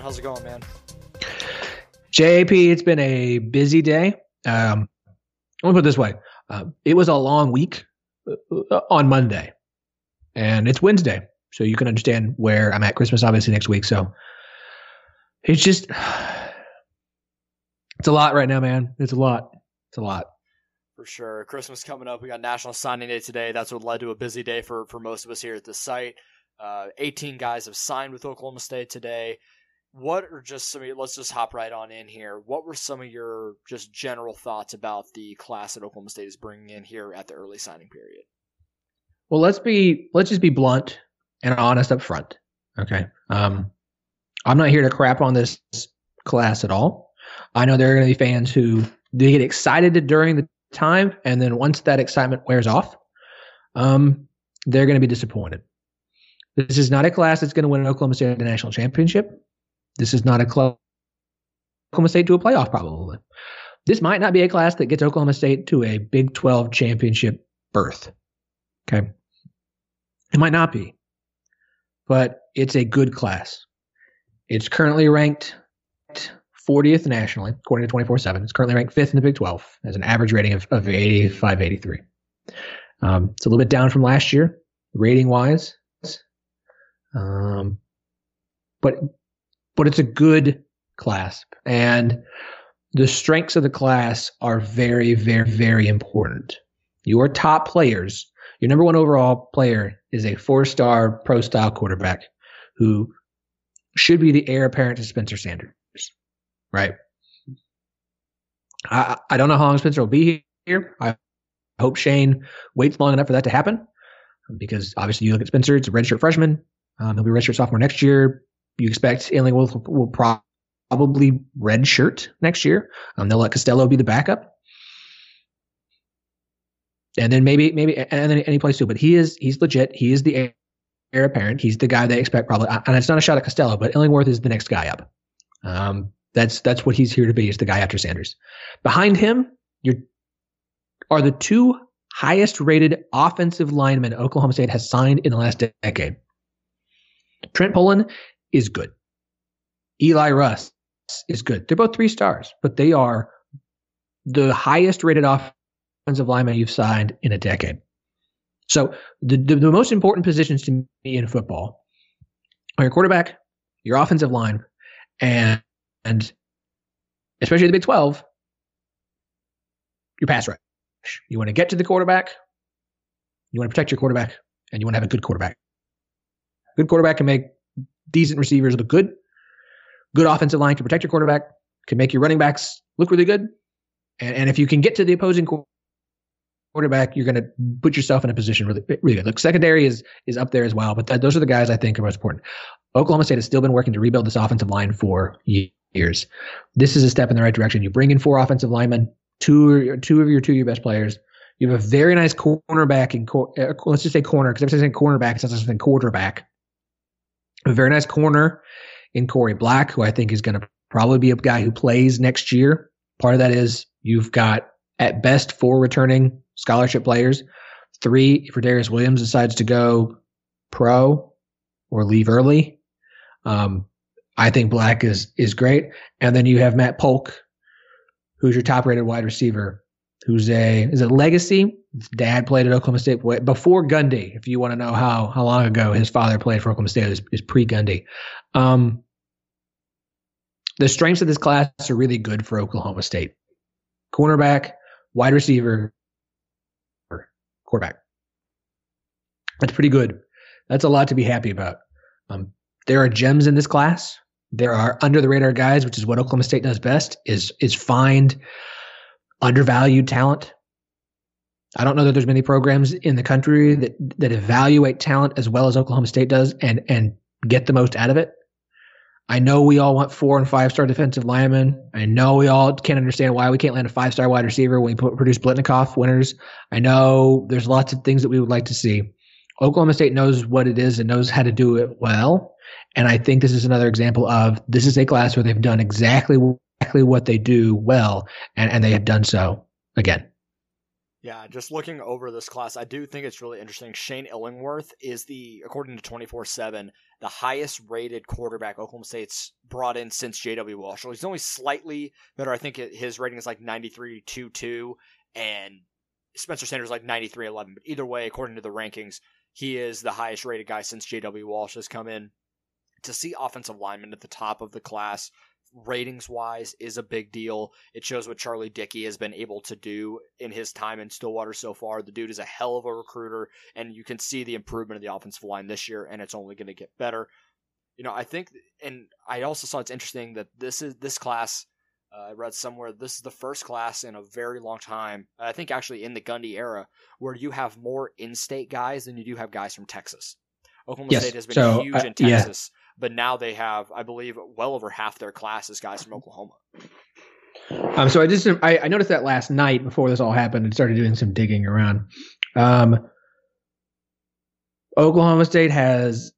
How's it going, man? JP, it's been a busy day. Um, let me put it this way: uh, it was a long week uh, on Monday, and it's Wednesday, so you can understand where I'm at. Christmas, obviously, next week. So it's just it's a lot right now, man. It's a lot. It's a lot. For sure. Christmas coming up. We got National Signing Day today. That's what led to a busy day for, for most of us here at the site. Uh, 18 guys have signed with Oklahoma State today. What are just some let's just hop right on in here. What were some of your just general thoughts about the class that Oklahoma State is bringing in here at the early signing period? Well, let's be let's just be blunt and honest up front. Okay. Um, I'm not here to crap on this class at all. I know there are going to be fans who they get excited during the time, and then once that excitement wears off, um, they're going to be disappointed. This is not a class that's going to win an Oklahoma State national championship. This is not a class Oklahoma State to a playoff probably. This might not be a class that gets Oklahoma State to a Big 12 championship berth. Okay. It might not be, but it's a good class. It's currently ranked 40th nationally, according to 24 7. It's currently ranked fifth in the Big 12 as an average rating of, of 85, 83. Um, it's a little bit down from last year, rating wise. Um, but, but it's a good class. And the strengths of the class are very, very, very important. Your top players, your number one overall player is a four star pro style quarterback who should be the heir apparent to Spencer Sanders. Right. I, I don't know how long Spencer will be here. I hope Shane waits long enough for that to happen because obviously you look at Spencer, it's a redshirt freshman. Um, he'll be redshirt sophomore next year. You expect Ailing will, will probably redshirt next year. Um, they'll let Costello be the backup. And then maybe, maybe, and then any place too. But he is, he's legit. He is the heir apparent. He's the guy they expect probably. And it's not a shot at Costello, but Illingworth is the next guy up. Um, that's that's what he's here to be. Is the guy after Sanders. Behind him, you are the two highest rated offensive linemen Oklahoma State has signed in the last decade. Trent Pullen is good. Eli Russ is good. They're both three stars, but they are the highest rated offensive lineman you've signed in a decade. So the, the, the most important positions to me in football are your quarterback, your offensive line, and and especially the Big 12, your pass rush. You want to get to the quarterback, you want to protect your quarterback, and you want to have a good quarterback. Good quarterback can make decent receivers look good. Good offensive line can protect your quarterback, can make your running backs look really good. And, and if you can get to the opposing quarterback, you're going to put yourself in a position really, really good. Look, secondary is is up there as well, but th- those are the guys I think are most important. Oklahoma State has still been working to rebuild this offensive line for years. This is a step in the right direction. You bring in four offensive linemen, two two of your two of your best players. You have a very nice cornerback cor- uh, let's just say corner because if I say cornerback, it's not something quarterback. A very nice corner in Corey Black, who I think is going to probably be a guy who plays next year. Part of that is you've got at best four returning scholarship players. Three, if Darius Williams decides to go pro or leave early, um, I think Black is is great. And then you have Matt Polk, who's your top rated wide receiver, who's a is it legacy? Dad played at Oklahoma State before Gundy. If you want to know how how long ago his father played for Oklahoma State is, is pre Gundy. Um, the strengths of this class are really good for Oklahoma State. Cornerback, wide receiver, quarterback. That's pretty good. That's a lot to be happy about. Um, there are gems in this class. There are under the radar guys, which is what Oklahoma State does best, is is find undervalued talent. I don't know that there's many programs in the country that that evaluate talent as well as Oklahoma State does and and get the most out of it. I know we all want four and five star defensive linemen. I know we all can't understand why we can't land a five star wide receiver when we produce Biletnikoff winners. I know there's lots of things that we would like to see. Oklahoma State knows what it is and knows how to do it well. And I think this is another example of this is a class where they've done exactly exactly what they do well, and, and they have done so again. Yeah, just looking over this class, I do think it's really interesting. Shane Illingworth is the, according to 24 7, the highest rated quarterback Oklahoma State's brought in since J.W. Walsh. He's only slightly better. I think his rating is like 93.22, and Spencer Sanders like 93.11. But either way, according to the rankings, he is the highest rated guy since J.W. Walsh has come in. To see offensive linemen at the top of the class ratings wise is a big deal. It shows what Charlie Dickey has been able to do in his time in Stillwater so far. The dude is a hell of a recruiter, and you can see the improvement of the offensive line this year, and it's only going to get better. You know, I think, and I also saw it's interesting that this is this class. Uh, I read somewhere this is the first class in a very long time. I think actually in the Gundy era where you have more in-state guys than you do have guys from Texas. Oklahoma yes. State has been so, huge uh, in Texas. But now they have, I believe, well over half their class is guys from Oklahoma. Um, so I just I, I, noticed that last night before this all happened and started doing some digging around. Um, Oklahoma State has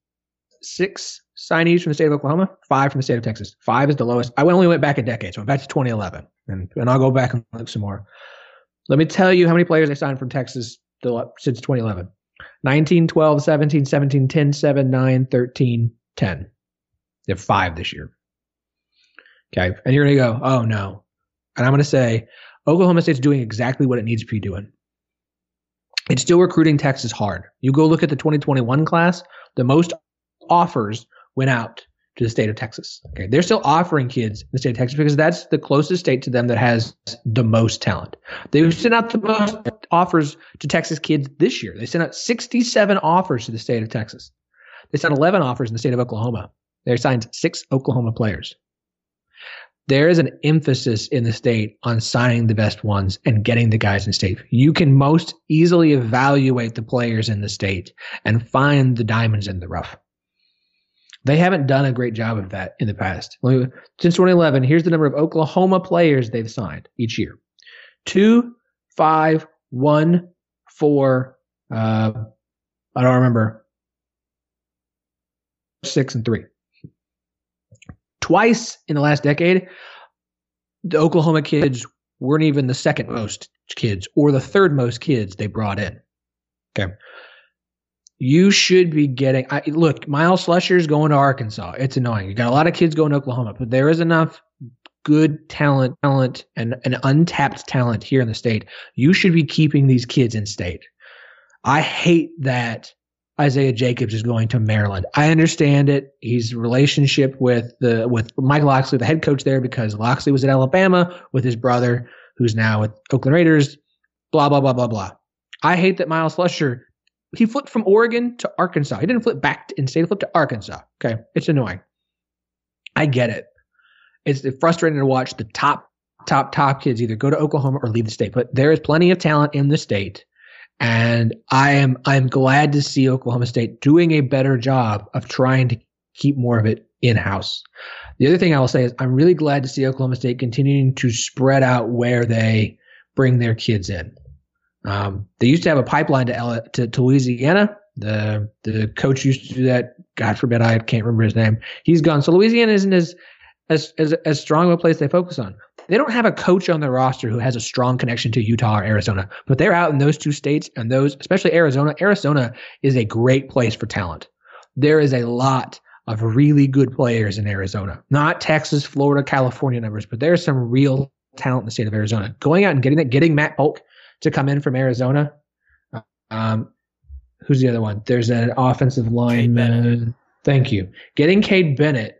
six signees from the state of Oklahoma, five from the state of Texas. Five is the lowest. I only went back a decade, so I went back to 2011, and, and I'll go back and look some more. Let me tell you how many players they signed from Texas since 2011. 19, 12, 17, 17, 10, 7, 9, 13, 10. They have five this year. Okay. And you're going to go, oh no. And I'm going to say Oklahoma State's doing exactly what it needs to be doing. It's still recruiting Texas hard. You go look at the 2021 class, the most offers went out to the state of Texas. Okay. They're still offering kids in the state of Texas because that's the closest state to them that has the most talent. They sent out the most offers to Texas kids this year. They sent out 67 offers to the state of Texas. They sent 11 offers in the state of Oklahoma. They signed six Oklahoma players. There is an emphasis in the state on signing the best ones and getting the guys in state. You can most easily evaluate the players in the state and find the diamonds in the rough. They haven't done a great job of that in the past. Since 2011, here's the number of Oklahoma players they've signed each year: two, five, one, four. Uh, I don't remember. Six and three. Twice in the last decade, the Oklahoma kids weren't even the second most kids or the third most kids they brought in. Okay you should be getting. I, look, Myles Slusher's going to Arkansas. It's annoying. You got a lot of kids going to Oklahoma, but there is enough good talent, talent, and an untapped talent here in the state. You should be keeping these kids in state. I hate that Isaiah Jacobs is going to Maryland. I understand it. He's relationship with the with Mike Locksley, the head coach there, because Locksley was at Alabama with his brother, who's now with Oakland Raiders. Blah blah blah blah blah. I hate that Myles Slusher he flipped from Oregon to Arkansas. He didn't flip back to in-state. He flipped to Arkansas. Okay, it's annoying. I get it. It's frustrating to watch the top, top, top kids either go to Oklahoma or leave the state. But there is plenty of talent in the state, and I am I'm glad to see Oklahoma State doing a better job of trying to keep more of it in house. The other thing I will say is I'm really glad to see Oklahoma State continuing to spread out where they bring their kids in. Um, they used to have a pipeline to, to, to Louisiana. The the coach used to do that. God forbid, I can't remember his name. He's gone. So Louisiana isn't as as as, as strong of a place they focus on. They don't have a coach on their roster who has a strong connection to Utah or Arizona, but they're out in those two states and those, especially Arizona. Arizona is a great place for talent. There is a lot of really good players in Arizona, not Texas, Florida, California numbers, but there's some real talent in the state of Arizona. Going out and getting that, getting Matt Polk to come in from Arizona. Um, who's the other one? There's an offensive lineman. Thank you. Getting Cade Bennett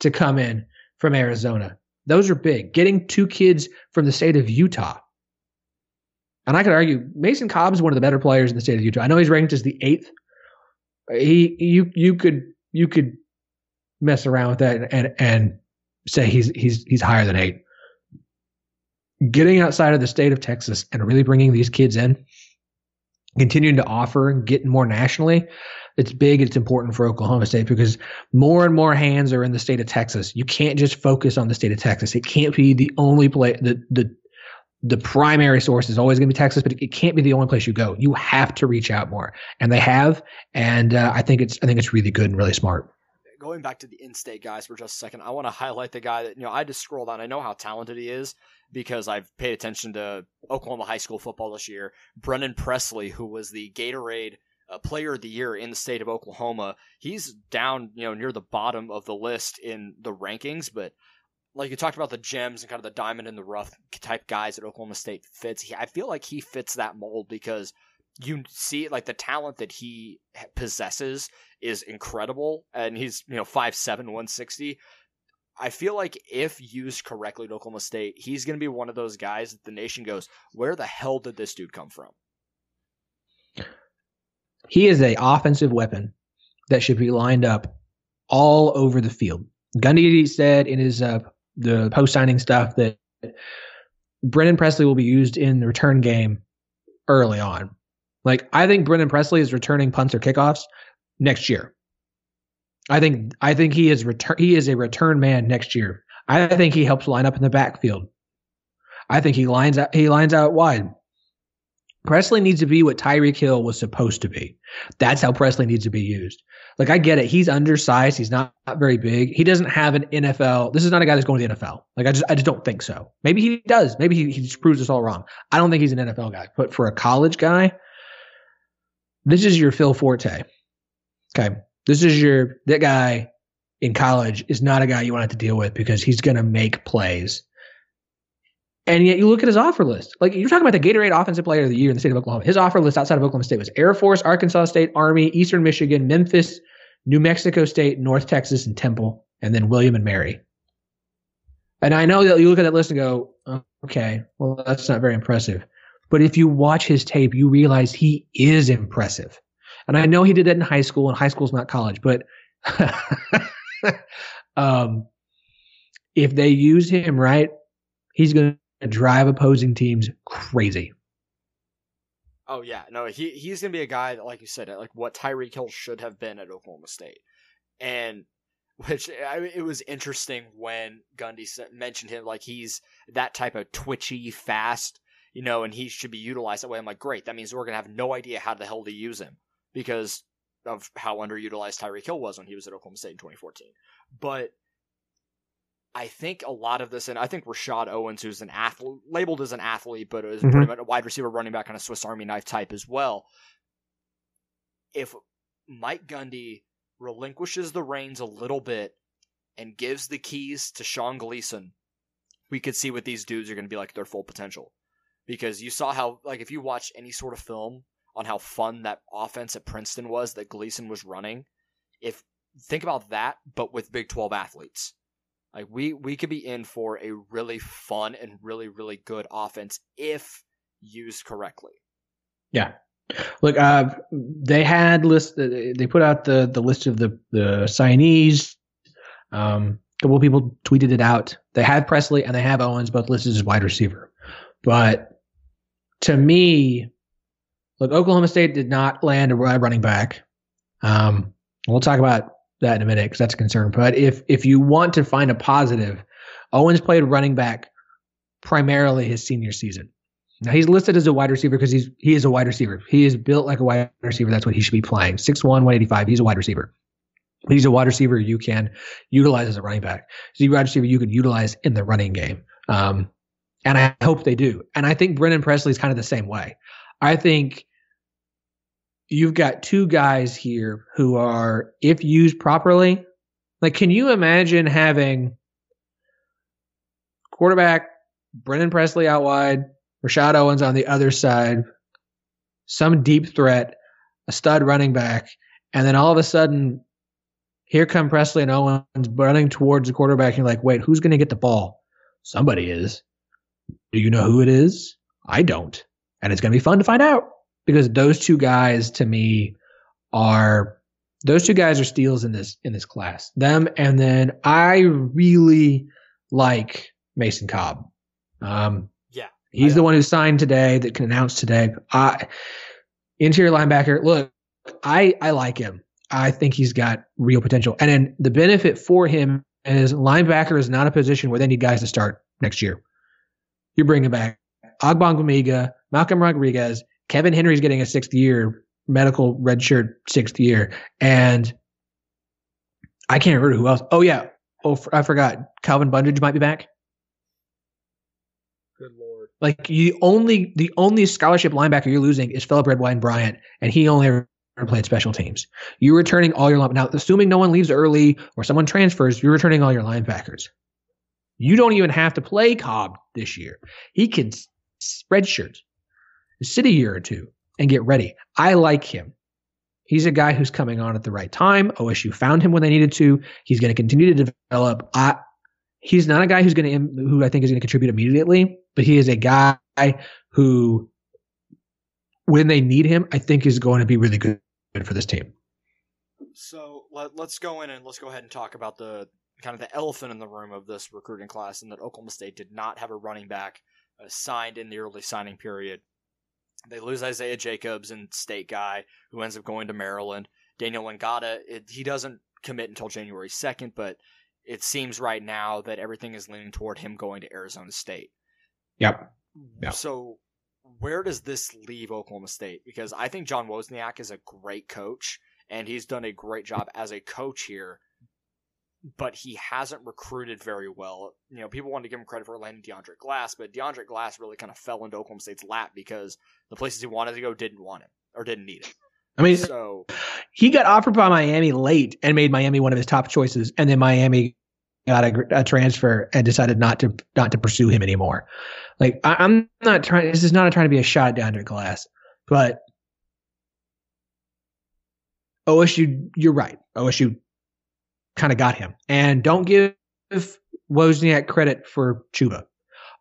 to come in from Arizona. Those are big. Getting two kids from the state of Utah. And I could argue Mason Cobb is one of the better players in the state of Utah. I know he's ranked as the eighth. He you you could you could mess around with that and and, and say he's he's he's higher than eight getting outside of the state of Texas and really bringing these kids in, continuing to offer and getting more nationally, it's big. It's important for Oklahoma State because more and more hands are in the state of Texas. You can't just focus on the state of Texas. It can't be the only place. The the the primary source is always going to be Texas, but it can't be the only place you go. You have to reach out more, and they have. And uh, I think it's I think it's really good and really smart going back to the in-state guys for just a second, I want to highlight the guy that you know I just scrolled down. I know how talented he is because I've paid attention to Oklahoma high school football this year. Brennan Presley, who was the Gatorade uh, Player of the Year in the state of Oklahoma, he's down you know near the bottom of the list in the rankings, but. Like you talked about the gems and kind of the diamond in the rough type guys that Oklahoma State fits. He, I feel like he fits that mold because you see like the talent that he possesses is incredible and he's you know 5'7 160 i feel like if used correctly at oklahoma state he's going to be one of those guys that the nation goes where the hell did this dude come from he is a offensive weapon that should be lined up all over the field gundy said in his uh, the post signing stuff that brennan presley will be used in the return game early on like I think Brennan Presley is returning punts or kickoffs next year. I think I think he is return he is a return man next year. I think he helps line up in the backfield. I think he lines out he lines out wide. Presley needs to be what Tyreek Hill was supposed to be. That's how Presley needs to be used. Like I get it. He's undersized. He's not, not very big. He doesn't have an NFL. This is not a guy that's going to the NFL. Like I just I just don't think so. Maybe he does. Maybe he, he just proves us all wrong. I don't think he's an NFL guy. But for a college guy, this is your Phil Forte. Okay. This is your, that guy in college is not a guy you want to deal with because he's going to make plays. And yet you look at his offer list. Like you're talking about the Gatorade Offensive Player of the Year in the state of Oklahoma. His offer list outside of Oklahoma State was Air Force, Arkansas State, Army, Eastern Michigan, Memphis, New Mexico State, North Texas, and Temple, and then William and Mary. And I know that you look at that list and go, okay, well, that's not very impressive. But if you watch his tape, you realize he is impressive. And I know he did that in high school, and high school's not college, but um, if they use him right, he's going to drive opposing teams crazy. Oh yeah, no, he he's gonna be a guy that, like you said, like what Tyreek Hill should have been at Oklahoma State, and which I it was interesting when Gundy mentioned him, like he's that type of twitchy, fast you know, and he should be utilized that way. I'm like, great. That means we're gonna have no idea how the hell to use him because of how underutilized Tyreek Hill was when he was at Oklahoma State in 2014. But I think a lot of this, and I think Rashod Owens, who's an athlete, labeled as an athlete, but is mm-hmm. pretty much a wide receiver, running back, kind of Swiss Army knife type as well. If Mike Gundy relinquishes the reins a little bit and gives the keys to Sean Gleason, we could see what these dudes are going to be like their full potential because you saw how like if you watch any sort of film on how fun that offense at Princeton was that Gleason was running, if think about that but with Big 12 athletes. Like we we could be in for a really fun and really really good offense if used correctly. Yeah. Look, uh, they had list. They put out the the list of the the signees. Um, a couple people tweeted it out. They have Presley and they have Owens both listed as wide receiver, but to me, look, Oklahoma State did not land a wide running back. Um, we'll talk about that in a minute because that's a concern. But if if you want to find a positive, Owens played running back primarily his senior season. Now he's listed as a wide receiver because he's he is a wide receiver. He is built like a wide receiver. That's what he should be playing. 6'1", 185. He's a wide receiver. He's a wide receiver you can utilize as a running back. He's a wide receiver you can utilize in the running game. Um, and I hope they do. And I think Brennan Presley is kind of the same way. I think you've got two guys here who are, if used properly, like, can you imagine having quarterback Brennan Presley out wide, Rashod Owens on the other side, some deep threat, a stud running back, and then all of a sudden, here come Presley and Owens running towards the quarterback. And you're like, wait, who's going to get the ball? Somebody is. Do you know who it is? I don't. And it's going to be fun to find out because those two guys to me are those two guys are steals in this in this class. Them and then I really like Mason Cobb. Um, yeah, he's the one who signed today that can announce today. I interior linebacker. Look, I I like him. I think he's got real potential. And then the benefit for him is linebacker is not a position where they need guys to start next year. You're bringing back Ogbongbemiga, Malcolm Rodriguez, Kevin Henry's getting a sixth year medical redshirt sixth year, and I can't remember who else. Oh yeah. Oh, I forgot. Calvin Bundage might be back. Good lord. Like you only the only scholarship linebacker you're losing is Philip Redwine Bryant, and he only ever played special teams. You're returning all your now, assuming no one leaves early or someone transfers. You're returning all your linebackers. You don't even have to play Cobb this year. He can spreadshirt, sit a year or two, and get ready. I like him. He's a guy who's coming on at the right time. OSU found him when they needed to. He's going to continue to develop. I, he's not a guy who's going to who I think is going to contribute immediately, but he is a guy who, when they need him, I think is going to be really good for this team. So let, let's go in and let's go ahead and talk about the kind of the elephant in the room of this recruiting class, and that Oklahoma State did not have a running back uh, signed in the early signing period. They lose Isaiah Jacobs and state guy who ends up going to Maryland. Daniel Ngata, it, he doesn't commit until January 2nd, but it seems right now that everything is leaning toward him going to Arizona State. Yep. yep. So where does this leave Oklahoma State? Because I think John Wozniak is a great coach, and he's done a great job as a coach here but he hasn't recruited very well. You know, people want to give him credit for landing DeAndre Glass, but DeAndre Glass really kind of fell into Oklahoma State's lap because the places he wanted to go didn't want him or didn't need him. I mean, so he got offered by Miami late and made Miami one of his top choices, and then Miami got a, a transfer and decided not to not to pursue him anymore. Like I, am not trying. This is not trying to be a shot down to Glass, but OSU, you're right. OSU kind of got him. And don't give Wozniak credit for Chuba.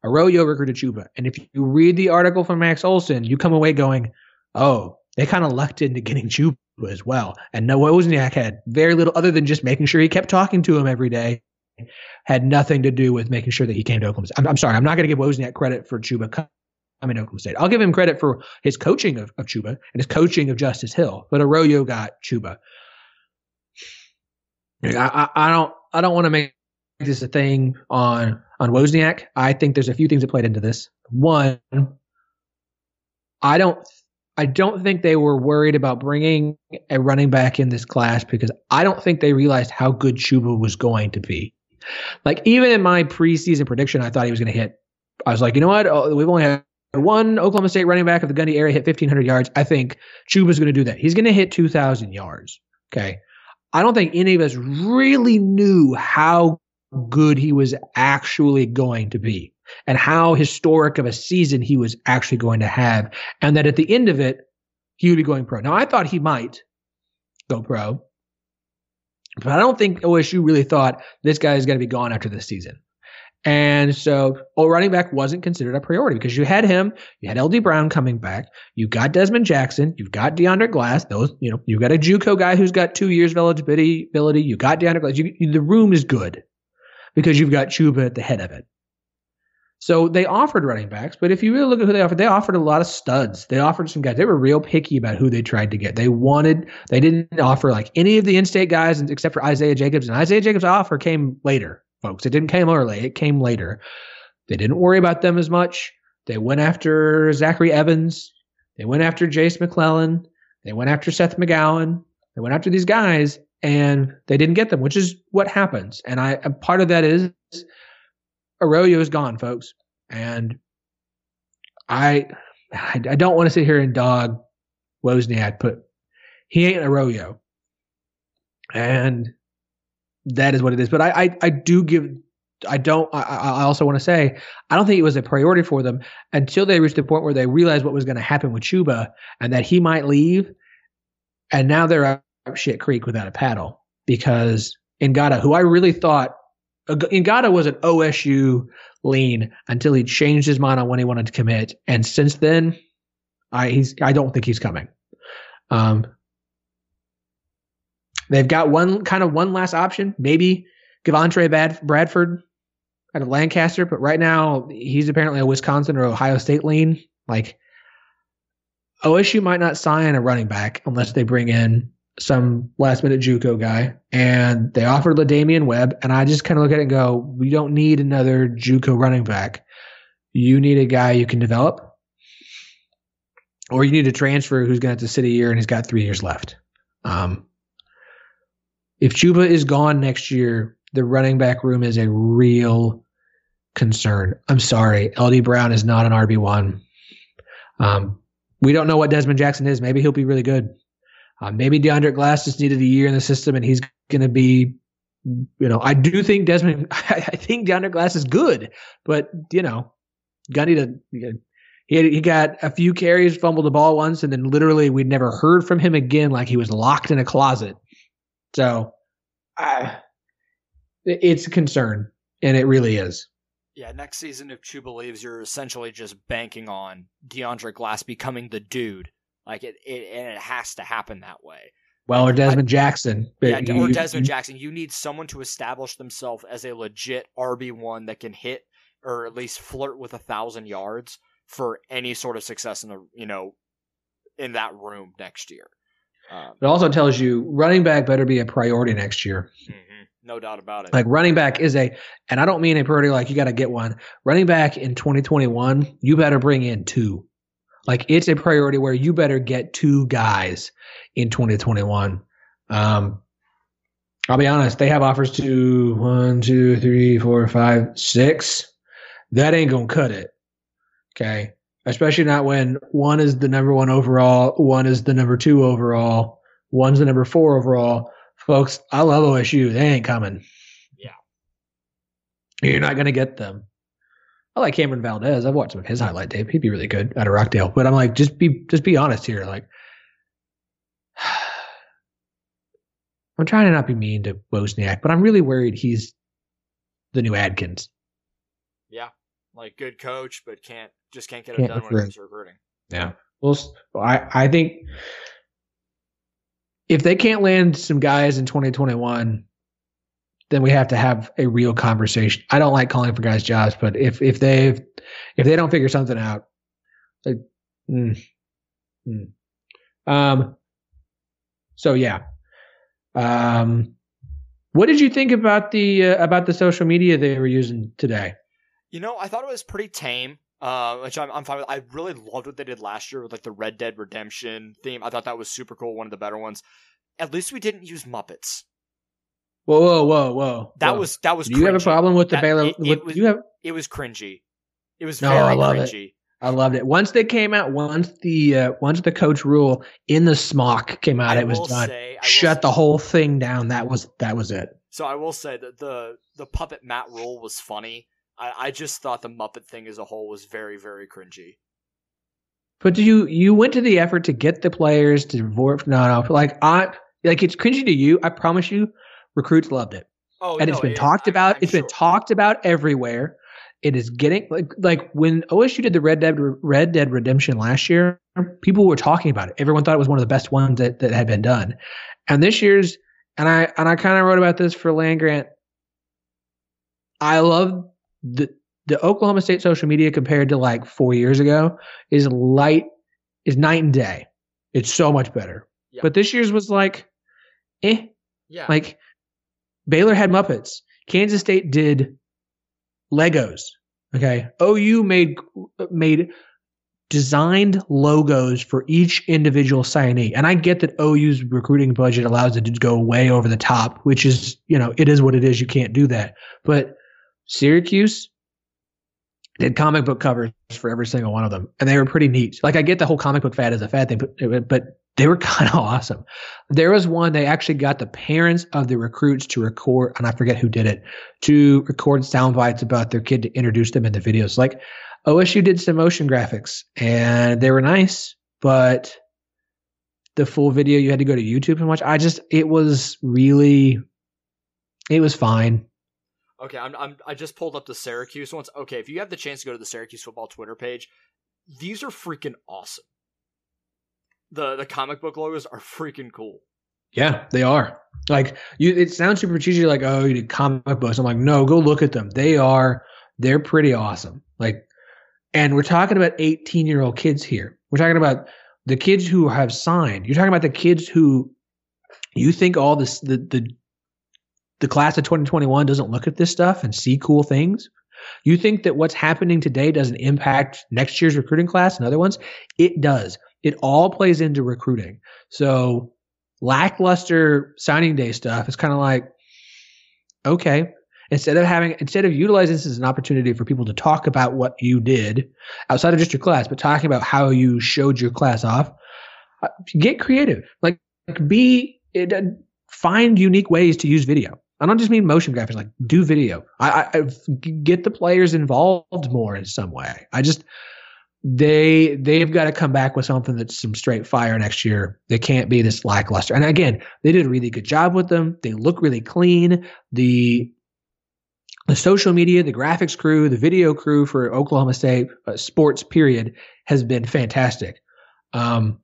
Arroyo recruited Chuba. And if you read the article from Max Olson, you come away going, oh, they kind of lucked into getting Chuba as well. And no, Wozniak had very little other than just making sure he kept talking to him every day. Had nothing to do with making sure that he came to Oklahoma State. I'm, I'm sorry, I'm not going to give Wozniak credit for Chuba coming to Oklahoma State. I'll give him credit for his coaching of, of Chuba and his coaching of Justice Hill. But Arroyo got Chuba. I, I, don't I don't want to make this a thing on on Wozniak. I think there's a few things that played into this. One, I don't I don't think they were worried about bringing a running back in this class because I don't think they realized how good Chuba was going to be. Like even in my preseason prediction, I thought he was going to hit. I was like, you know what? Oh, we've only had one Oklahoma State running back of the Gundy area hit 1,500 yards. I think Chuba's going to do that. He's going to hit 2,000 yards. Okay. I don't think any of us really knew how good he was actually going to be and how historic of a season he was actually going to have. And that at the end of it, he would be going pro. Now, I thought he might go pro, but I don't think OSU really thought this guy is going to be gone after this season. And so, oh, running back wasn't considered a priority because you had him, you had LD Brown coming back, you got Dezmon Jackson, you've got DeAndre Glass. Those, you know, you've got a JUCO guy who's got two years of eligibility. You got DeAndre Glass. You, the room is good because you've got Chuba at the head of it. So they offered running backs, but if you really look at who they offered, they offered a lot of studs. They offered some guys. They were real picky about who they tried to get. They wanted, they didn't offer like any of the in-state guys except for Isaiah Jacobs, and Isaiah Jacobs' offer came later folks. It didn't come early, it came later. They didn't worry about them as much. They went after Zachary Evans. They went after Jace McClellan. They went after Seth McGowan. They went after these guys and they didn't get them, which is what happens. And I, part of that is Arroyo is gone, folks. And I, I, I don't want to sit here and dog Wozniak, but he ain't Arroyo. And that is what it is. But I, I, I do give, I don't, I, I also want to say, I don't think it was a priority for them until they reached the point where they realized what was going to happen with Chuba and that he might leave. And now they're up shit creek without a paddle because Ngata, who I really thought, Ngata was an OSU lean until he changed his mind on when he wanted to commit. And since then, I, he's, I don't think he's coming. Um, They've got one kind of one last option, maybe give Andre Bad- Bradford out of Lancaster, but right now he's apparently a Wisconsin or Ohio State lean. Like OSU might not sign a running back unless they bring in some last minute JUCO guy, and they offered LaDamian Webb, and I just kind of look at it and go, we don't need another JUCO running back. You need a guy you can develop, or you need a transfer who's going to sit a year and he's got three years left. Um, if Chuba is gone next year, the running back room is a real concern. I'm sorry, LD Brown is not an RB one. Um, we don't know what Dezmon Jackson is. Maybe he'll be really good. Uh, maybe DeAndre Glass just needed a year in the system, and he's going to be. You know, I do think Dezmon. I think DeAndre Glass is good, but you know, need to. He had, he got a few carries, fumbled the ball once, and then literally we'd never heard from him again. Like he was locked in a closet. So, uh, it's a concern, and it really is. Yeah, next season, if Chuba leaves, you're essentially just banking on DeAndre Glass becoming the dude. Like it, it and it has to happen that way. Well, or Dezmon I, Jackson. yeah, or Dezmon Jackson. You need someone to establish themselves as a legit RB one that can hit or at least flirt with a thousand yards for any sort of success in the you know in that room next year. Um, it also tells you running back better be a priority next year. Mm-hmm. No doubt about it. Like running back is a, and I don't mean a priority like you got to get one. Running back in 2021, you better bring in two. Like it's a priority where you better get two guys in 2021. Um, I'll be honest, they have offers to one, two, three, four, five, six. That ain't gonna cut it. Okay. Especially not when one is the number one overall, one is the number two overall, one's the number four overall. Folks, I love OSU. They ain't coming. Yeah. You're not going to get them. I like Cameron Valdez. I've watched some of his highlight tape. He'd be really good out of Rockdale. But I'm like, just be just be honest here. Like I'm trying to not be mean to Wozniak, but I'm really worried he's the new Adkins. Yeah. Like good coach, but can't just can't get it can't done recruit. when it comes to recruiting. Yeah. Well I I think if they can't land some guys in 2021, then we have to have a real conversation. I don't like calling for guys jobs, but if if they if they don't figure something out, like, mm, mm. um, so yeah, um, what did you think about the uh, about the social media they were using today? You know, I thought it was pretty tame. Uh, which I'm, I'm fine with. I really loved what they did last year with like the Red Dead Redemption theme. I thought that was super cool. One of the better ones. At least we didn't use Muppets. Whoa, whoa, whoa, whoa! That whoa. was that was. Do you have a problem with the that, Baylor? It, it was, you have? It was cringy. It was no, very I love cringy. It. I loved it. Once they came out, once the uh, once the coach Rhule in the smock came out, I it was done. Say, Shut the whole thing down. That was that was it. So I will say that the the puppet Matt Rhule was funny. I, I just thought the Muppet thing as a whole was very, very cringy. But you you went to the effort to get the players to vote? No, no. Like I like it's cringy to you. I promise you, recruits loved it. Oh, and no, it's been it, talked I'm, about. I'm it's sure. been talked about everywhere. It is getting like like when OSU did the Red Dead Red Dead Redemption last year. People were talking about it. Everyone thought it was one of the best ones that, that had been done. And this year's and I and I kind of wrote about this for land grant. I love the the Oklahoma State social media compared to like four years ago is light is night and day. It's so much better. Yeah. But this year's was like, eh. Yeah. Like Baylor had Muppets. Kansas State did Legos. Okay. OU made made designed logos for each individual signee. And I get that OU's recruiting budget allows it to go way over the top, which is, you know, it is what it is. You can't do that. But Syracuse did comic book covers for every single one of them, and they were pretty neat. Like I get the whole comic book fad as a fad thing, but but they were kind of awesome. There was one they actually got the parents of the recruits to record, and I forget who did it, to record sound bites about their kid to introduce them in the videos. Like OSU did some motion graphics, and they were nice, but the full video you had to go to YouTube and watch. I just it was really, it was fine. Okay, I'm, I'm I just pulled up the Syracuse ones. Okay, if you have the chance to go to the Syracuse football Twitter page, these are freaking awesome. The the comic book logos are freaking cool. Yeah, they are. Like you, it sounds super cheesy. Like oh, you did comic books. I'm like, no, go look at them. They are. They're pretty awesome. Like, and we're talking about 18 year old kids here. We're talking about the kids who have signed. You're talking about the kids who you think all this the the the class of 2021 doesn't look at this stuff and see cool things? You think that what's happening today doesn't impact next year's recruiting class and other ones? It does. It all plays into recruiting. So lackluster signing day stuff is kind of like, okay, instead of having instead of utilizing this as an opportunity for people to talk about what you did outside of just your class, but talking about how you showed your class off, uh, get creative. Like be it, uh, find unique ways to use video. I don't just mean motion graphics, like do video. I, I, get the players involved more in some way. I just they they've got to come back with something that's some straight fire next year. They can't be this lackluster. And again, they did a really good job with them. They look really clean. The the social media, the graphics crew, the video crew for Oklahoma State uh, sports period has been fantastic. Um,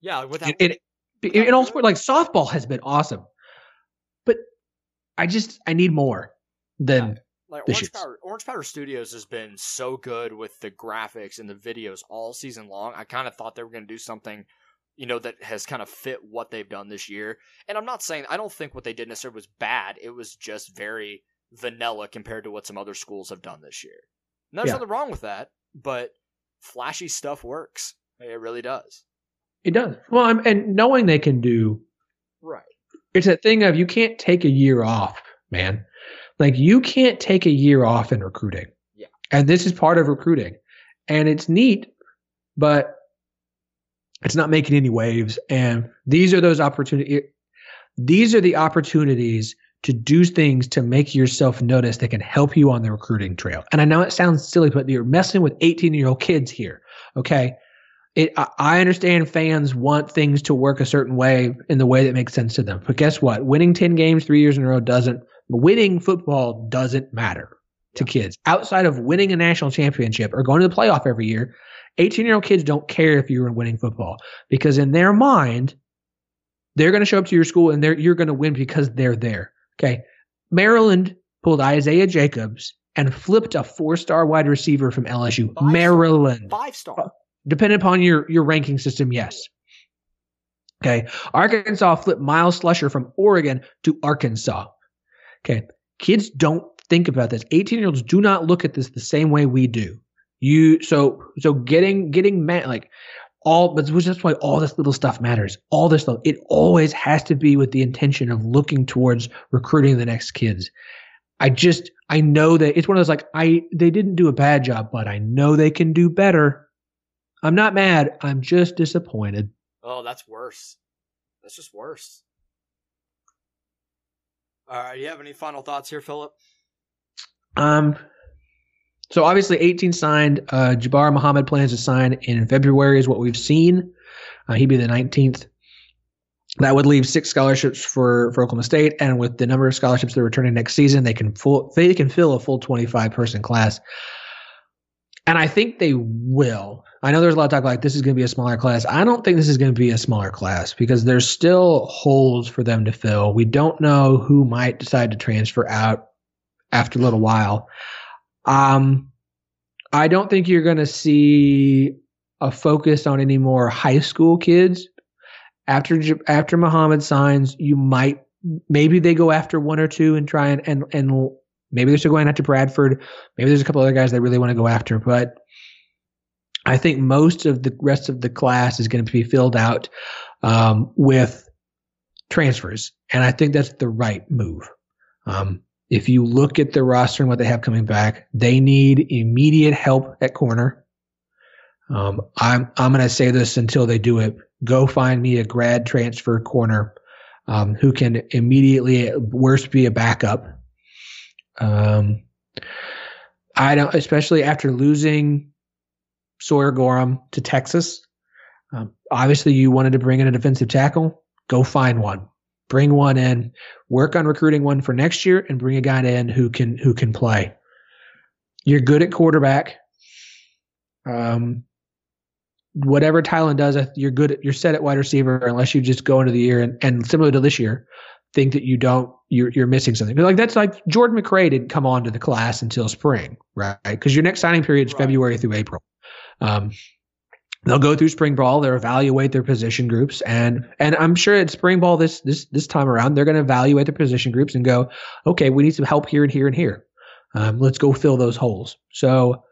yeah, without it, it, in all sport, like softball has been awesome, I just I need more than. Yeah like Orange Powder, Orange Powder Studios has been so good with the graphics and the videos all season long. I kind of thought they were going to do something, you know, that has kind of fit what they've done this year. And I'm not saying I don't think what they did necessarily was bad. It was just very vanilla compared to what some other schools have done this year. And there's yeah. nothing wrong with that, but flashy stuff works. It really does. It does. Well, I'm, and knowing they can do right. It's that thing of you can't take a year off, man. Like you can't take a year off in recruiting. Yeah. And this is part of recruiting. And it's neat, but it's not making any waves. And these are those opportunities. These are the opportunities to do things to make yourself notice that can help you on the recruiting trail. And I know it sounds silly, but you're messing with 18 year old kids here. Okay. It, I understand fans want things to work a certain way in the way that makes sense to them. But guess what? Winning 10 games three years in a row doesn't winning football doesn't matter to kids outside of winning a national championship or going to the playoff every year. 18 year old kids don't care if you're winning football because in their mind, they're going to show up to your school and they're, you're going to win because they're there. Okay. Maryland pulled Isaiah Jacobs and flipped a four star wide receiver from LSU. Five Maryland. Star. Five star. Depending upon your, your ranking system, yes. Okay. Arkansas flipped Myles Slusher from Oregon to Arkansas. Okay. Kids don't think about this. 18 year olds do not look at this the same way we do. You, so, so getting, getting mad, like all, but that's why all this little stuff matters. All this stuff, it always has to be with the intention of looking towards recruiting the next kids. I just, I know that it's one of those like, I, they didn't do a bad job, but I know they can do better. I'm not mad. I'm just disappointed. Oh, that's worse. That's just worse. All right. Do you have any final thoughts here, Philip? Um. So obviously, 18 signed. Uh, Jabbar Muhammad plans to sign in February, is what we've seen. Uh, he'd be the 19th. That would leave six scholarships for, for Oklahoma State, and with the number of scholarships they're returning next season, they can full they can fill a full 25 person class. And I think they will. I know there's a lot of talk like this is going to be a smaller class. I don't think this is going to be a smaller class because there's still holes for them to fill. We don't know who might decide to transfer out after a little while. Um, I don't think you're going to see a focus on any more high school kids after after Muhammad signs. You might maybe they go after one or two and try and and and maybe they're still going after Bradford. Maybe there's a couple other guys they really want to go after, but I think most of the rest of the class is going to be filled out um, with transfers, and I think that's the right move. Um, if you look at the roster and what they have coming back, they need immediate help at corner. Um, I'm I'm going to say this until they do it. Go find me a grad transfer corner um, who can immediately, worst, be a backup. Um, I don't, especially after losing Sawyer Gorham to Texas. Um, obviously, you wanted to bring in a defensive tackle. Go find one. Bring one in. Work on recruiting one for next year, and bring a guy in who can who can play. You're good at quarterback. Um, whatever Tylan does, you're good. At, you're set at wide receiver unless you just go into the year and, and similar to this year, think that you don't you're you're missing something. But like that's like Jordan McRae didn't come on to the class until spring, right? Because your next signing period is right. February through April. Um, they'll go through spring ball they'll evaluate their position groups and and i'm sure at spring ball this this this time around they're going to evaluate their position groups and go okay we need some help here and here and here um, let's go fill those holes so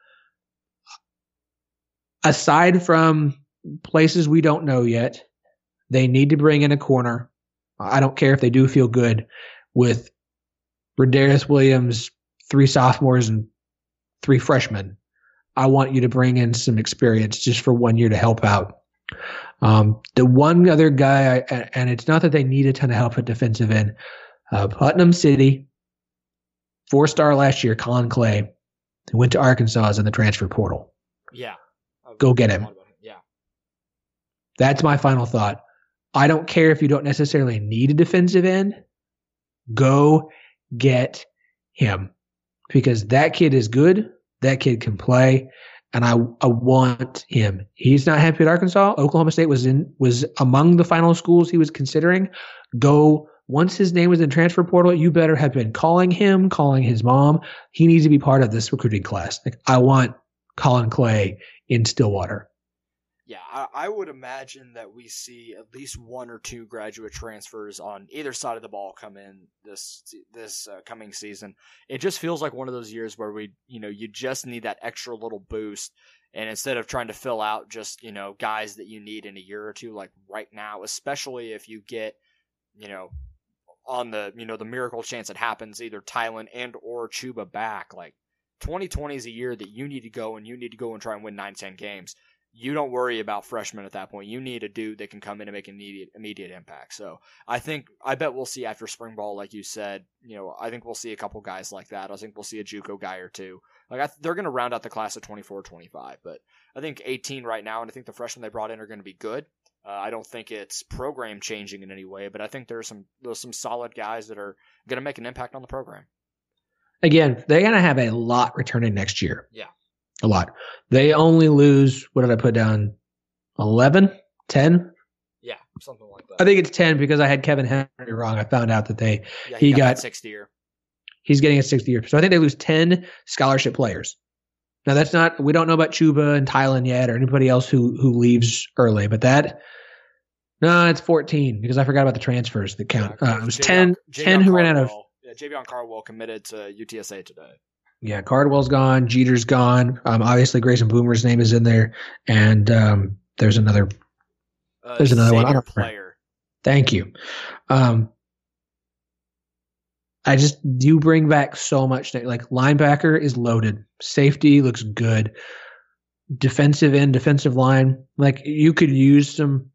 aside from places we don't know yet They need to bring in a corner. I don't care if they do feel good with Rodarius Williams, three sophomores and three freshmen. I want you to bring in some experience just for one year to help out. Um, the one other guy, I, and it's not that they need a ton of help at defensive end. Uh, Putnam City, four star last year, Collin Clay, who went to Arkansas in the transfer portal. Yeah. Go get him. Yeah. That's my final thought. I don't care if you don't necessarily need a defensive end. Go get him because that kid is good. That kid can play and I, I want him. He's not happy at Arkansas. Oklahoma State was in was among the final schools he was considering. Go once his name was in transfer portal, you better have been calling him, calling his mom. He needs to be part of this recruiting class. Like I want Collin Clay in Stillwater. Yeah, I, I, would imagine that we see at least one or two graduate transfers on either side of the ball come in this this uh, coming season. It just feels like one of those years where we, you know, you just need that extra little boost, and instead of trying to fill out just you know guys that you need in a year or two, like right now, especially if you get, you know, on the you know the miracle chance it happens, either Tylan and or Chuba back, like 2020 is a year that you need to go and you need to go and try and win nine ten games you don't worry about freshmen at that point. You need a dude that can come in and make an immediate immediate impact. So I think I bet we'll see after spring ball, like you said. You know, I think we'll see a couple guys like that. I think we'll see a JUCO guy or two. Like th- they're going to round out the class of 24, 25. But I think 18 right now, and I think the freshmen they brought in are going to be good. Uh, I don't think it's program changing in any way, but I think there's some there's some solid guys that are going to make an impact on the program. Again, they're going to have a lot returning next year. Yeah a lot. They only lose, what did I put down? 11? 10? Yeah, something like that. I think it's 10 because I had Kevin Henry wrong. I found out that they, yeah, he, he got, got sixth year. He's getting a 60 year. So I think they lose 10 scholarship players. Now that's not, we don't know about Chuba and Tylan yet or anybody else who, who leaves early, but that, no, it's 14 because I forgot about the transfers that count. Yeah, uh, it was J- 10, J- 10 who ran out of. Yeah, Javion Cardwell committed to UTSA today. Yeah, Cardwell's gone. Jeter's gone. Um, obviously, Grayson Boomer's name is in there, and um, there's another. Uh, there's another one. I don't player. Thank you. Um, I just you bring back so much. Like linebacker is loaded. Safety looks good. Defensive end, defensive line. Like you could use some.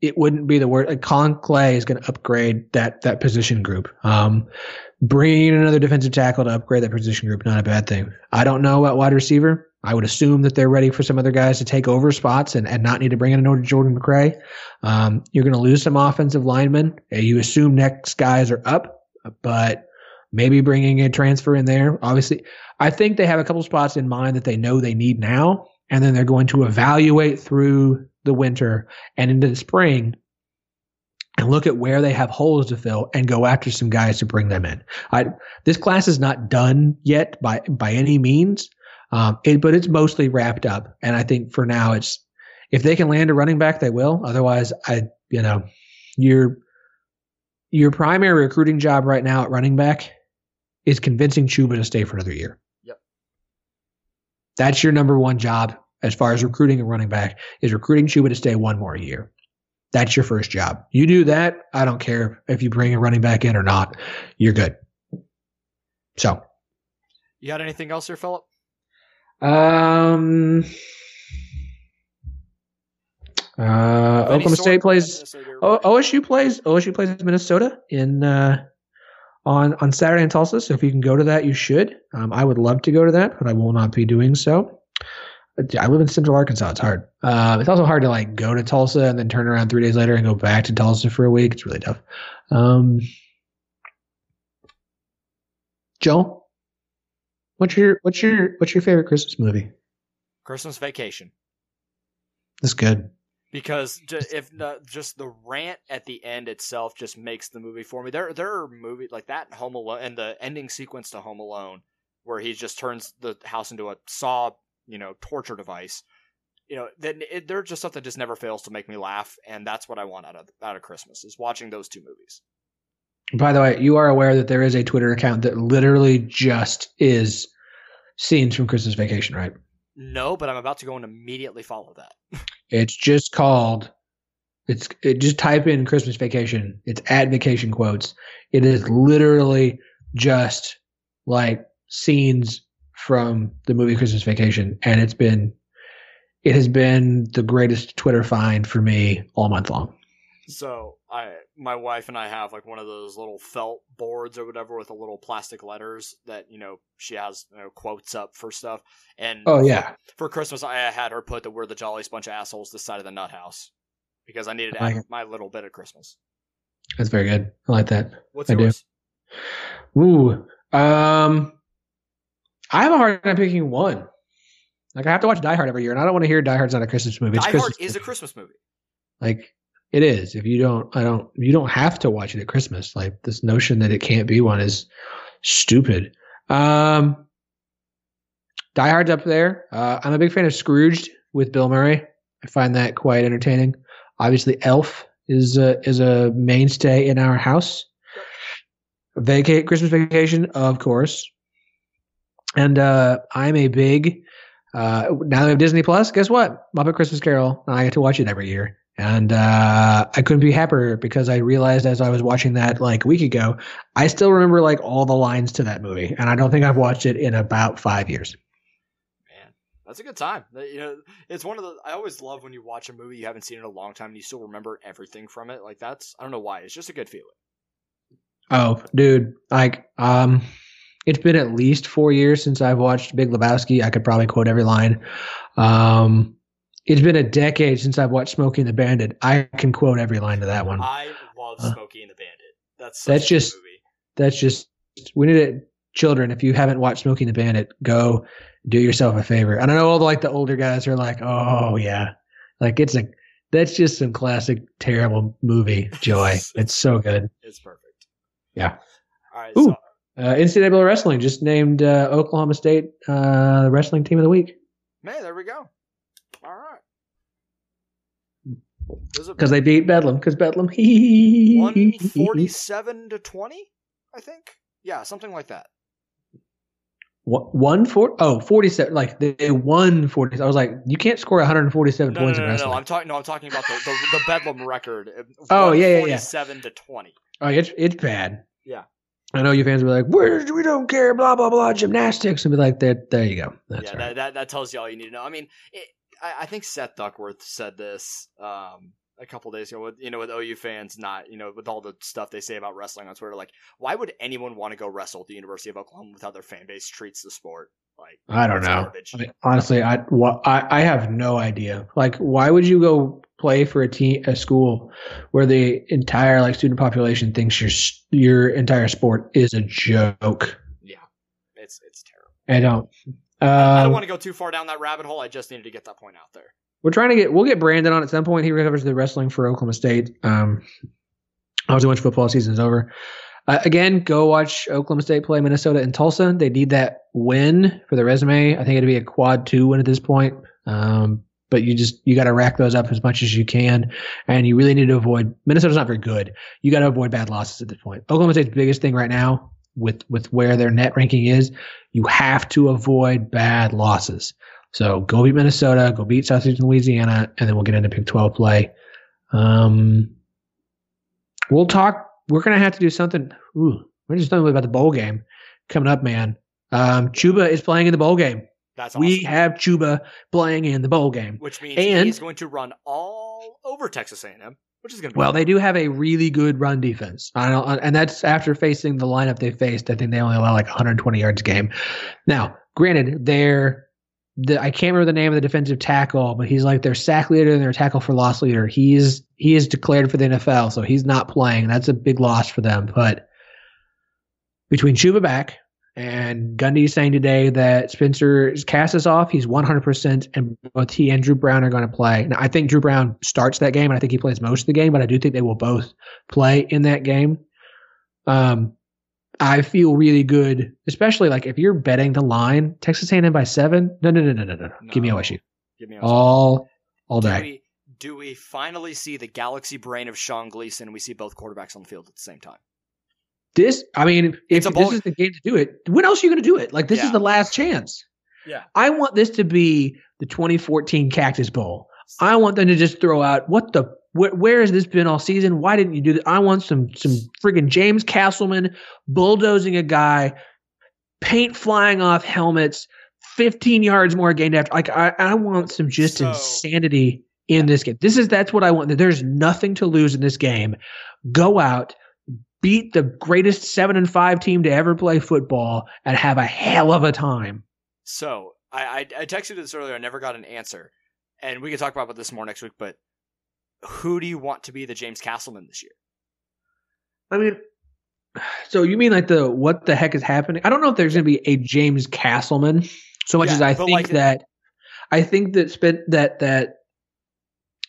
It wouldn't be the word. Like Collin Clay is going to upgrade that that position group. Um, bringing in another defensive tackle to upgrade that position group, not a bad thing. I don't know about wide receiver. I would assume that they're ready for some other guys to take over spots and, and not need to bring in another Jordan McRae. Um, you're going to lose some offensive linemen. You assume next guys are up, but maybe bringing a transfer in there. Obviously, I think they have a couple spots in mind that they know they need now, and then they're going to evaluate through the winter and into the spring and look at where they have holes to fill and go after some guys to bring them in. I, this class is not done yet by by any means, um, it, but it's mostly wrapped up. And I think for now, it's if they can land a running back, they will. Otherwise, I you know your your primary recruiting job right now at running back is convincing Chuba to stay for another year. Yep, that's your number one job as far as recruiting a running back is recruiting Chuba to stay one more year. That's your first job. You do that. I don't care if you bring a running back in or not. You're good. So, you got anything else here, Philip? Um, uh, Oklahoma State plays. O- OSU plays. OSU plays Minnesota in uh, on on Saturday in Tulsa. So if you can go to that, you should. Um, I would love to go to that, but I will not be doing so. I live in Central Arkansas. It's hard. Um, it's also hard to like go to Tulsa and then turn around three days later and go back to Tulsa for a week. It's really tough. Um, Joel, what's your what's your what's your favorite Christmas movie? Christmas Vacation. That's good. Because if not, just the rant at the end itself just makes the movie for me. There there are movies like that Home Alone and the ending sequence to Home Alone where he just turns the house into a saw you know torture device you know then it, they're just stuff that just never fails to make me laugh and that's what i want out of out of christmas is watching those two movies by the way you are aware that there is a twitter account that literally just is scenes from christmas vacation right no but i'm about to go and immediately follow that it's just called It's it, just type in Christmas vacation. It's at vacation quotes. It is literally just like scenes from the movie Christmas Vacation, and it's been it has been the greatest Twitter find for me all month long. So I, my wife and I have like one of those little felt boards or whatever with the little plastic letters that you know she has you know, quotes up for stuff. And oh yeah, for, for, Christmas I had her put that we're the jolliest bunch of assholes this side of the nut house because I needed to add my little bit of Christmas. That's very good. I like that. What's I yours? Do. Ooh, um, I have a hard time picking one. Like I have to watch Die Hard every year, and I don't want to hear Die Hard's not a Christmas movie. It's Die Christmas Hard is movie. a Christmas movie. Like it is. If you don't, I don't. You don't have to watch it at Christmas. Like this notion that it can't be one is stupid. Um, Die Hard's up there. Uh, I'm a big fan of Scrooged with Bill Murray. I find that quite entertaining. Obviously, Elf is a, is a mainstay in our house. Vacate Christmas Vacation, of course. And uh, I'm a big uh, now we have Disney Plus. Guess what? Muppet Christmas Carol. I get to watch it every year, and uh, I couldn't be happier because I realized as I was watching that like a week ago, I still remember like all the lines to that movie, and I don't think I've watched it in about five years. Man, that's a good time. You know, it's one of the. I always love when you watch a movie you haven't seen in a long time and you still remember everything from it. Like that's I don't know why. It's just a good feeling. Oh, dude, like um it's been at least four years since I've watched Big Lebowski. I could probably quote every line. Um, it's been a decade since I've watched Smokey and the Bandit. I can quote every line to that one. I love uh, Smokey and the Bandit. That's that's just movie. that's just we need it. Children, if you haven't watched Smokey and the Bandit, go do yourself a favor. And I know all the like the older guys are like, oh yeah, like it's a that's just some classic terrible movie joy. it's so good. It's perfect. Yeah. All right. Ooh. So uh, NCAA wrestling just named uh, Oklahoma State uh, wrestling team of the week. Man, there we go. All right. Because they beat Bedlam. Because Bedlam. One forty-seven to twenty, I think. Yeah, something like that. What, one four oh 47 like they won 40 i was like you can't score 147 no, points no, no, in wrestling no i'm talking no i'm talking about the, the, the bedlam record oh yeah yeah yeah 7 to 20 oh it's it's bad yeah I know you fans will be like, "Where we don't care," blah blah blah, gymnastics, and be like, "There, there you go." That's yeah, right. that, that, that tells you all you need to know. I mean, it, I, I, think Seth Duckworth said this um, a couple days ago. With you know, with OU fans, not you know, with all the stuff they say about wrestling on Twitter, like, why would anyone want to go wrestle at the University of Oklahoma with how their fan base treats the sport? Like, I don't know. I mean, honestly, I, I I have no idea. Like, why would you go play for a team, a school where the entire like student population thinks your your entire sport is a joke? Yeah, it's it's terrible. I don't. Um, I don't um, want to go too far down that rabbit hole. I just needed to get that point out there. We're trying to get. We'll get Brandon on at some point. He recovers the wrestling for Oklahoma State. Um, obviously, once football season is over. Uh, again, go watch Oklahoma State play Minnesota and Tulsa. They need that win for the resume. I think it'd be a quad two win at this point. Um, but you just you got to rack those up as much as you can, and you really need to avoid Minnesota's not very good. You got to avoid bad losses at this point. Oklahoma State's biggest thing right now with with where their net ranking is, you have to avoid bad losses. So go beat Minnesota, go beat Southeastern Louisiana, and then we'll get into Big 12 play. Um, we'll talk we're gonna have to do something. Ooh, we're just talking about the bowl game coming up, man. Um, Chuba is playing in the bowl game. That's awesome. We have Chuba playing in the bowl game, which means and, he's going to run all over Texas A&M. Which is going to well, fun. they do have a really good run defense. I don't, and that's after facing the lineup they faced. I think they only allow like 120 yards a game. Now, granted, they're the, I can't remember the name of the defensive tackle, but he's like their sack leader and their tackle for loss leader. He's he is declared for the NFL, so he's not playing. That's a big loss for them. But between Chuba back and Gundy saying today that Spencer's cast is off, he's 100%, and both he and Dru Brown are going to play. Now, I think Dru Brown starts that game, and I think he plays most of the game, but I do think they will both play in that game. Um, I feel really good, especially like if you're betting the line, Texas A&M by seven. No, no, no, no, no, no. no. Give me OSU. Give me OSU. all all day. Do we, do we finally see the galaxy brain of Sean Gleeson? We see both quarterbacks on the field at the same time. This, I mean, if this is the game to do it, when else are you going to do it? Like this yeah. is the last chance. Yeah. I want this to be the 2014 Cactus Bowl. I want them to just throw out what the Where, where has this been all season? Why didn't you do that? I want some some friggin' James Castleman bulldozing a guy, paint flying off helmets, 15 yards more gained after. Like I, I want some just So- insanity in this game. This is that's what I want. There's nothing to lose in this game. Go out, beat the greatest seven and five team to ever play football, and have a hell of a time. So I, I I texted this earlier. I never got an answer, and we can talk about this more next week. But who do you want to be the James Castleman this year? I mean, so you mean like the what the heck is happening? I don't know if there's going to be a James Castleman so much Yeah, as I think like- that I think that spent that that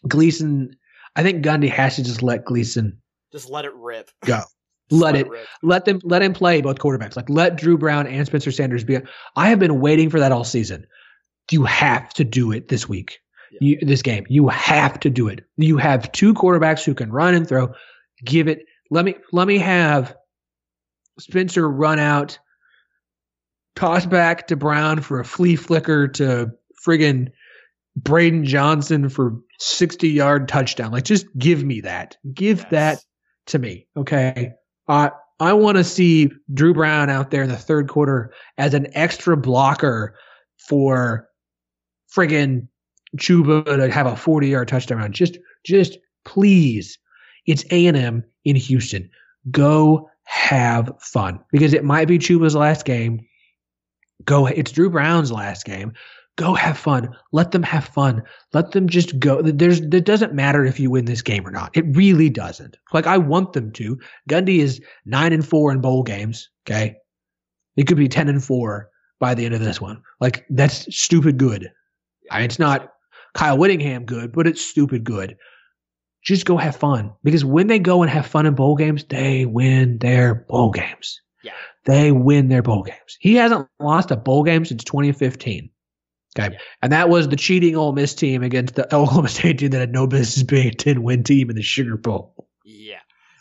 Gleeson. I think Gundy has to just let Gleeson Just let it rip. Go. Just Let it- rip. let them let him play both quarterbacks. Like let Dru Brown and Spencer Sanders be. I have been waiting for that all season. You have to do it this week. You, this game, you have to do it. You have two quarterbacks who can run and throw. Give it. Let me let me have Spencer run out, toss back to Brown for a flea flicker to friggin' Braydon Johnson for sixty yard touchdown. Like just give me that. Give Yes. that to me. Okay. I I want to see Dru Brown out there in the third quarter as an extra blocker for friggin' Chuba to have a 40 yard touchdown. Just just please. It's A and M in Houston. Go have fun. Because it might be Chuba's last game. Go it's Dru Brown's last game. Go have fun. Let them have fun. Let them just go. There's it doesn't matter if you win this game or not. It really doesn't. Like I want them to. Gundy is nine and four in bowl games. Okay. It could be ten and four by the end of this one. Like that's stupid good. I mean, it's not Kyle Whittingham good, but it's stupid good. Just go have fun because when they go and have fun in bowl games, they win their bowl games. Yeah. They win their bowl games. He hasn't lost a bowl game since 2015. Okay. Yeah. And that was the cheating Ole Miss team against the Oklahoma State team that had no business being a 10 win team in the Sugar Bowl.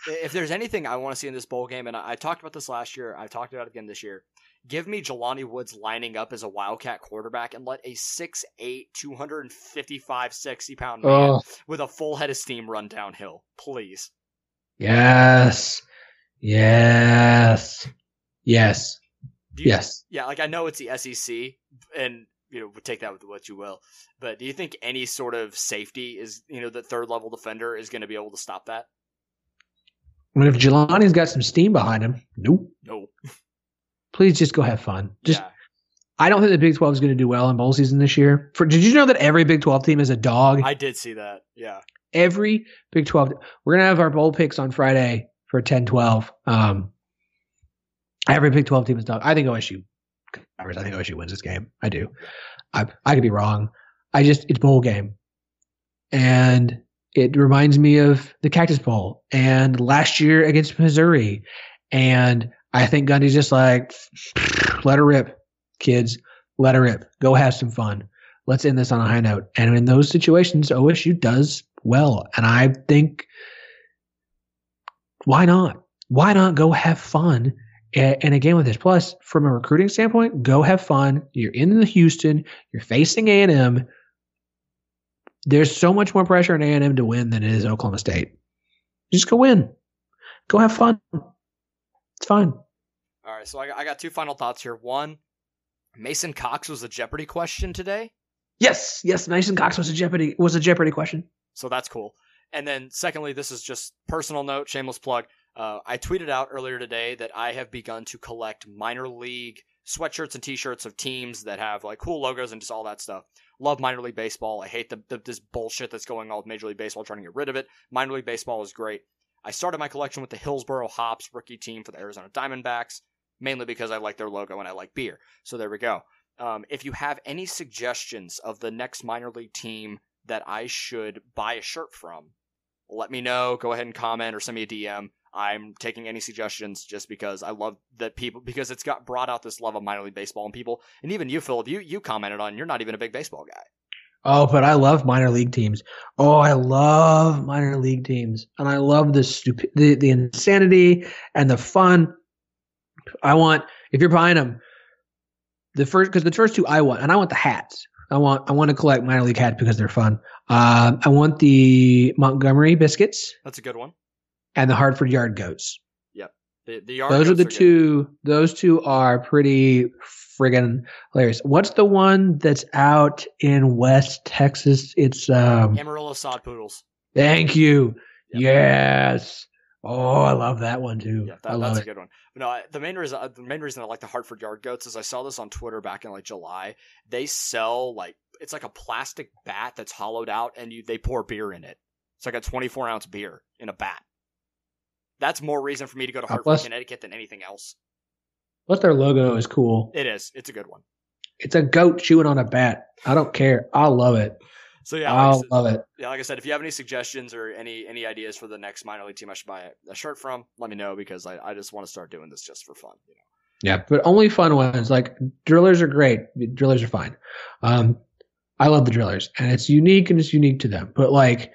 If there's anything I want to see in this bowl game, and I, I talked about this last year, I talked about it again this year. Give me Jelani Woods lining up as a Wildcat quarterback and let a 6'8", 255, 60 pound man Oh, with a full head of steam run downhill. Please. yes. Yes. Yes. You, Yes. Yeah, like I know it's the SEC, and you know, take that with what you will. But do you think any sort of safety is, you know, the third level defender is going to be able to stop that? Mean, if Jelani's got some steam behind him, nope. No. Please just go have fun. Just yeah. I don't think the Big 12 is going to do well in bowl season this year. For did you know that every Big 12 team is a dog? I did see that. Yeah. every Big 12 we're going to have our bowl picks on Friday for 10-12. Um every Big 12 team is a dog. I think OSU covers. I think OSU wins this game. I do. I I could be wrong. I just it's bowl game. And it reminds me of the Cactus Bowl and last year against Missouri. And I think Gundy's just like, let her rip, kids. Let her rip. Go have some fun. Let's end this on a high note. And in those situations, OSU does well. And I think, why not? Why not go have fun a- in a game like this? Plus, from a recruiting standpoint, go have fun. You're in the Houston. You're facing A and M. There's so much more pressure on A and M to win than it is Oklahoma State. Just go win. Go have fun. It's fine. All right. So I got, I got two final thoughts here. One, Mason Cox was a Jeopardy question today. Yes, yes. Mason Cox was a Jeopardy was a Jeopardy question. So that's cool. And then, secondly, this is just personal note, shameless plug. Uh, I tweeted out earlier today that I have begun to collect minor league sweatshirts and T-shirts of teams that have like cool logos and just all that stuff. Love minor league baseball. I hate the, the this bullshit that's going on with Major League Baseball, trying to get rid of it. Minor league baseball is great. I started my collection with the Hillsboro Hops rookie team for the Arizona Diamondbacks, mainly because I like their logo and I like beer. So there we go. Um, if you have any suggestions of the next minor league team that I should buy a shirt from, let me know. Go ahead and comment or send me a DM. I'm taking any suggestions just because I love that people because it's got brought out this love of minor league baseball and people and even you, Philip, you you commented on you're not even a big baseball guy. Oh, but I love minor league teams. Oh, I love minor league teams, and I love the stupid, the, the insanity and the fun. I want if you're buying them, the first because the first two I want, and I want the hats. I want I want to collect minor league hats because they're fun. Um, I want the Montgomery biscuits That's a good one. And the Hartford Yard goats. Yep. The, the yard those are the good. two. Those two are pretty friggin' hilarious. What's the one that's out in West Texas? It's um. Amarillo sod poodles. Thank you. Yep. Yes. Oh, I love that one too. Yeah, that, that's a good one. No, I- the main reason uh, the main reason I like the Hartford Yard Goats is I saw this on Twitter back in like July. They sell like it's like a plastic bat that's hollowed out, and you they pour beer in it. It's like a 24 ounce beer in a bat. That's more reason for me to go to Hartford, bless. Connecticut than anything else. But their logo is cool. It is. It's a good one. It's a goat chewing on a bat. I don't care. I love it. So yeah, like I said- love it. yeah, like I said, if you have any suggestions or any any ideas for the next minor league team I should buy a, a shirt from, let me know because I, I just want to start doing this just for fun. You know? Yeah, but only fun ones. Like drillers are great. Drillers are fine. Um, I love the drillers, and it's unique and it's unique to them. But like,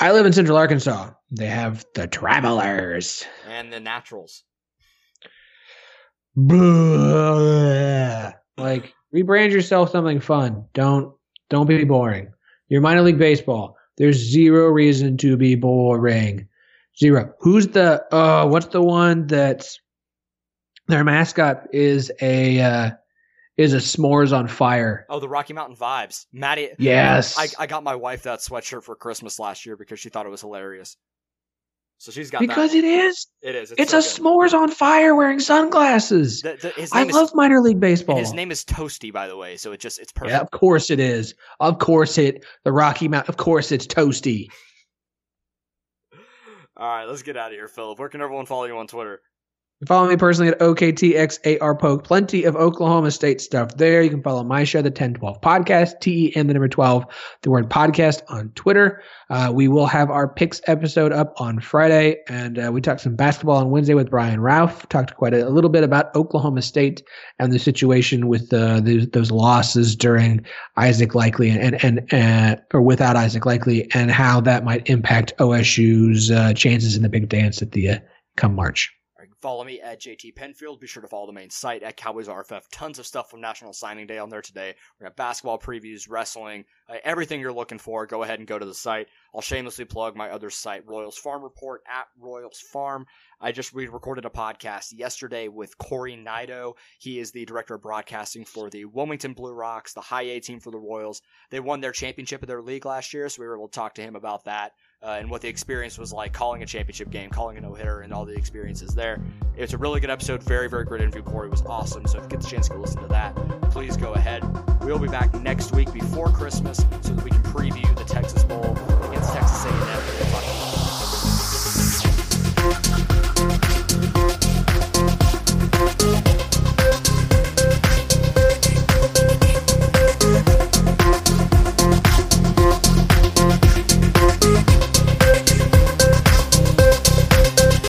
I live in Central Arkansas. They have the travelers. And the Naturals. Blah. Like, rebrand yourself something fun. Don't don't be boring. Your minor league baseball. There's zero reason to be boring. Zero. Who's the uh what's the one that's their mascot is a uh is a s'mores on fire. Oh, the Rocky Mountain vibes. Maddie. Yes. I, I got my wife that sweatshirt for Christmas last year because she thought it was hilarious. So she's got because that. it is. it is. It's so a good. s'mores on fire wearing sunglasses. The- the- I is love minor league baseball. his name is Toasty, by the way. So it just it's perfect. Yeah, of course it is. Of course it. The Rocky Mountain. Of course it's toasty. All right, let's get out of here, Philip. Where can everyone follow you on Twitter? Follow me personally at OKTXARPoke. Plenty of Oklahoma State stuff there. You can follow my show, the 1012 Podcast, T E N the number 12, the word podcast on Twitter. Uh, we will have our picks episode up on Friday, and uh, we talked some basketball on Wednesday with Brian Ralph. Talked quite a, a little bit about Oklahoma State and the situation with uh, those, those losses during Isaac Likekele and and, and uh, or without Isaac Likekele, and how that might impact OSU's uh, chances in the big dance at the come March. Follow me at JT Penfield. Be sure to follow the main site at Cowboys RFF. Tons of stuff from National Signing Day on there today. We got basketball previews, wrestling, uh, everything you're looking for. Go ahead and go to the site. I'll shamelessly plug my other site, Royals Farm Report at Royals Farm. I just we recorded a podcast yesterday with Corey Nido. He is the director of broadcasting for the Wilmington Blue Rocks, the high A team for the Royals. They won their championship of their league last year, so we were able to talk to him about that uh, and what the experience was like calling a championship game, calling a no hitter, and all the experiences there. It's a really good episode. Very, very great interview. Corey was awesome. So if you get the chance to listen to that, please go ahead. We'll be back next week before Christmas so that we can preview the Texas Bowl against Texas A&M.